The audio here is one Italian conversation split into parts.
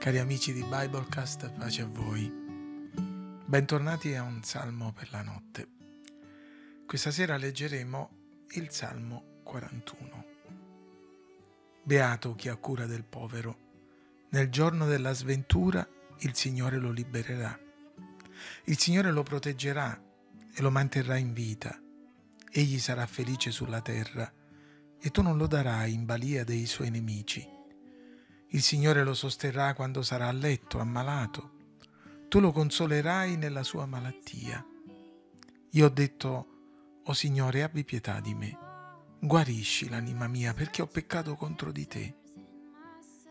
Cari amici di Biblecast, pace a voi. Bentornati a un salmo per la notte. Questa sera leggeremo il Salmo 41. Beato chi ha cura del povero. Nel giorno della sventura il Signore lo libererà. Il Signore lo proteggerà e lo manterrà in vita. Egli sarà felice sulla terra e tu non lo darai in balia dei suoi nemici il Signore lo sosterrà quando sarà a letto, ammalato. Tu lo consolerai nella sua malattia. Io ho detto, O oh Signore, abbi pietà di me. Guarisci l'anima mia perché ho peccato contro di te.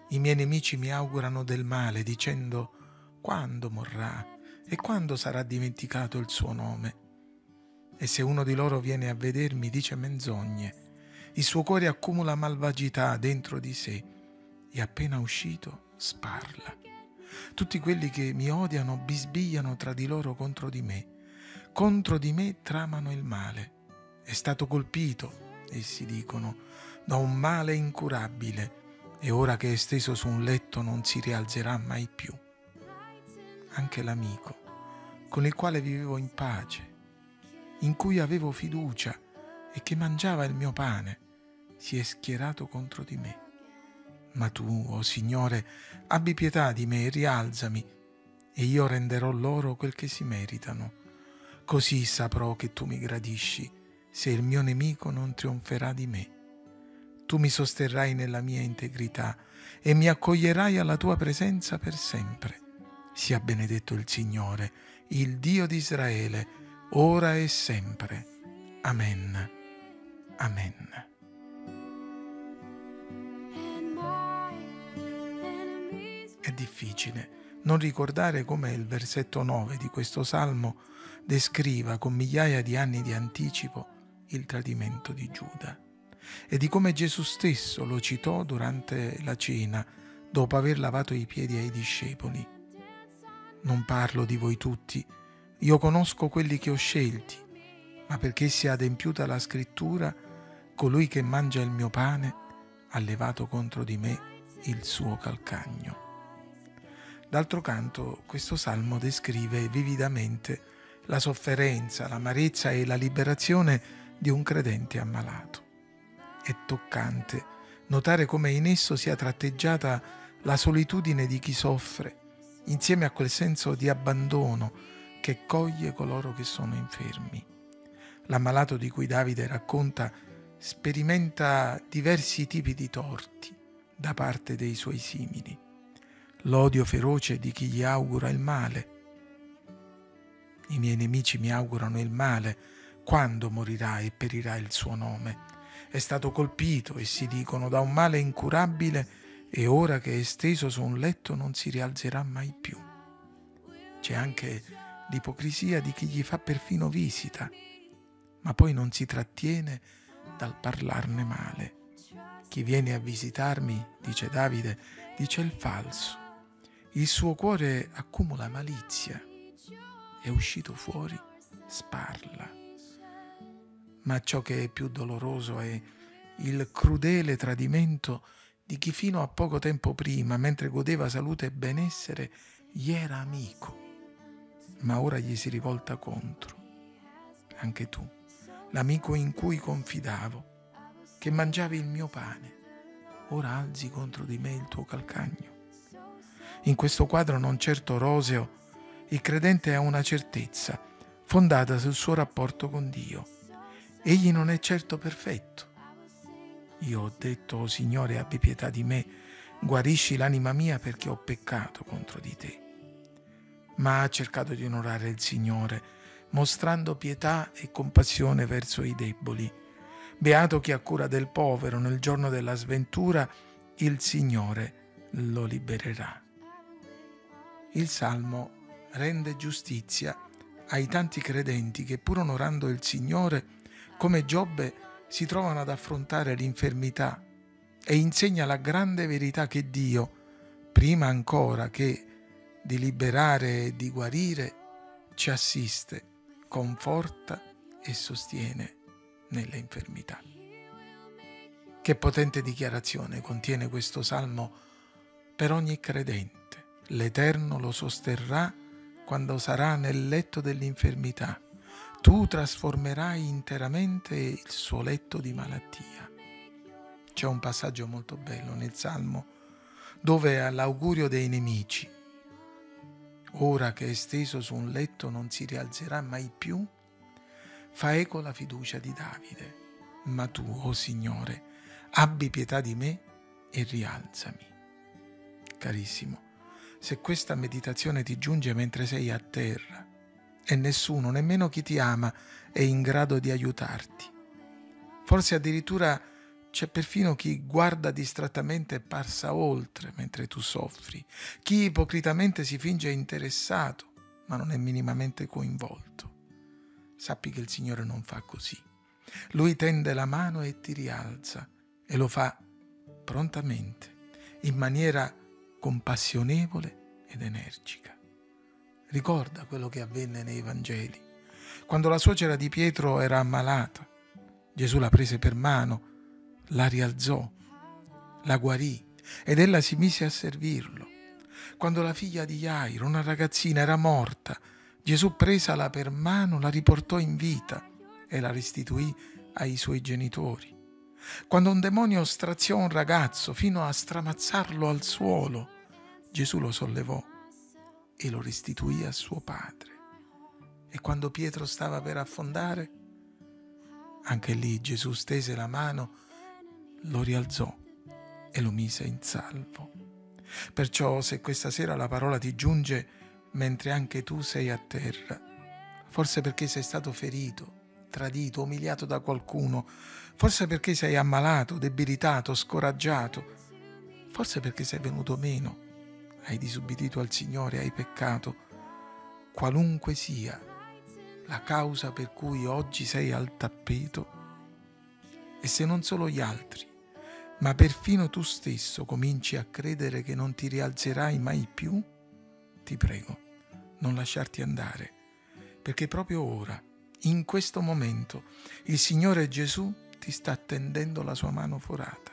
I miei nemici mi augurano del male dicendo, quando morrà e quando sarà dimenticato il suo nome. E se uno di loro viene a vedermi dice menzogne, il suo cuore accumula malvagità dentro di sé e appena uscito sparla. Tutti quelli che mi odiano bisbigliano tra di loro contro di me. Contro di me tramano il male. È stato colpito, essi dicono, da un male incurabile e ora che è steso su un letto non si rialzerà mai più. Anche l'amico, con il quale vivevo in pace, in cui avevo fiducia e che mangiava il mio pane, si è schierato contro di me. Ma tu, o oh Signore, abbi pietà di me e rialzami, e io renderò loro quel che si meritano. Così saprò che tu mi gradisci, se il mio nemico non trionferà di me. Tu mi sosterrai nella mia integrità e mi accoglierai alla tua presenza per sempre. Sia benedetto il Signore, il Dio di Israele, ora e sempre. Amen. Amen. È difficile non ricordare come il versetto 9 di questo salmo descriva con migliaia di anni di anticipo il tradimento di Giuda e di come Gesù stesso lo citò durante la cena dopo aver lavato i piedi ai discepoli. Non parlo di voi tutti, io conosco quelli che ho scelti, ma perché sia adempiuta la scrittura, colui che mangia il mio pane ha levato contro di me il suo calcagno. D'altro canto, questo salmo descrive vividamente la sofferenza, l'amarezza e la liberazione di un credente ammalato. È toccante notare come in esso sia tratteggiata la solitudine di chi soffre, insieme a quel senso di abbandono che coglie coloro che sono infermi. L'ammalato di cui Davide racconta sperimenta diversi tipi di torti da parte dei suoi simili l'odio feroce di chi gli augura il male. I miei nemici mi augurano il male quando morirà e perirà il suo nome. È stato colpito, e si dicono, da un male incurabile e ora che è steso su un letto non si rialzerà mai più. C'è anche l'ipocrisia di chi gli fa perfino visita, ma poi non si trattiene dal parlarne male. Chi viene a visitarmi, dice Davide, dice il falso il suo cuore accumula malizia, è uscito fuori, sparla. Ma ciò che è più doloroso è il crudele tradimento di chi fino a poco tempo prima, mentre godeva salute e benessere, gli era amico, ma ora gli si rivolta contro. Anche tu, l'amico in cui confidavo, che mangiavi il mio pane, ora alzi contro di me il tuo calcagno. In questo quadro non certo roseo, il credente ha una certezza fondata sul suo rapporto con Dio. Egli non è certo perfetto. Io ho detto, oh Signore, abbi pietà di me, guarisci l'anima mia perché ho peccato contro di te. Ma ha cercato di onorare il Signore, mostrando pietà e compassione verso i deboli. Beato chi ha cura del povero nel giorno della sventura, il Signore lo libererà. Il Salmo rende giustizia ai tanti credenti che pur onorando il Signore, come Giobbe, si trovano ad affrontare l'infermità e insegna la grande verità che Dio, prima ancora che di liberare e di guarire, ci assiste, conforta e sostiene nelle infermità. Che potente dichiarazione contiene questo salmo per ogni credente l'Eterno lo sosterrà quando sarà nel letto dell'infermità. Tu trasformerai interamente il suo letto di malattia. C'è un passaggio molto bello nel Salmo dove all'augurio dei nemici, ora che è steso su un letto non si rialzerà mai più, fa eco la fiducia di Davide. Ma tu, o oh Signore, abbi pietà di me e rialzami. Carissimo, se questa meditazione ti giunge mentre sei a terra e nessuno, nemmeno chi ti ama, è in grado di aiutarti. Forse addirittura c'è perfino chi guarda distrattamente e passa oltre mentre tu soffri, chi ipocritamente si finge interessato ma non è minimamente coinvolto. Sappi che il Signore non fa così. Lui tende la mano e ti rialza e lo fa prontamente, in maniera compassionevole ed energica. Ricorda quello che avvenne nei Vangeli. Quando la suocera di Pietro era ammalata, Gesù la prese per mano, la rialzò, la guarì ed ella si mise a servirlo. Quando la figlia di Jairo, una ragazzina, era morta, Gesù presala per mano, la riportò in vita e la restituì ai suoi genitori. Quando un demonio straziò un ragazzo fino a stramazzarlo al suolo, Gesù lo sollevò e lo restituì a suo padre. E quando Pietro stava per affondare, anche lì Gesù stese la mano, lo rialzò e lo mise in salvo. Perciò se questa sera la parola ti giunge mentre anche tu sei a terra, forse perché sei stato ferito, tradito, umiliato da qualcuno, forse perché sei ammalato, debilitato, scoraggiato, forse perché sei venuto meno, hai disubbidito al Signore, hai peccato, qualunque sia la causa per cui oggi sei al tappeto, e se non solo gli altri, ma perfino tu stesso cominci a credere che non ti rialzerai mai più, ti prego, non lasciarti andare, perché proprio ora, in questo momento, il Signore Gesù ti sta tendendo la sua mano forata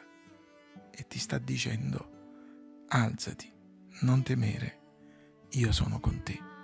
e ti sta dicendo, alzati, non temere, io sono con te.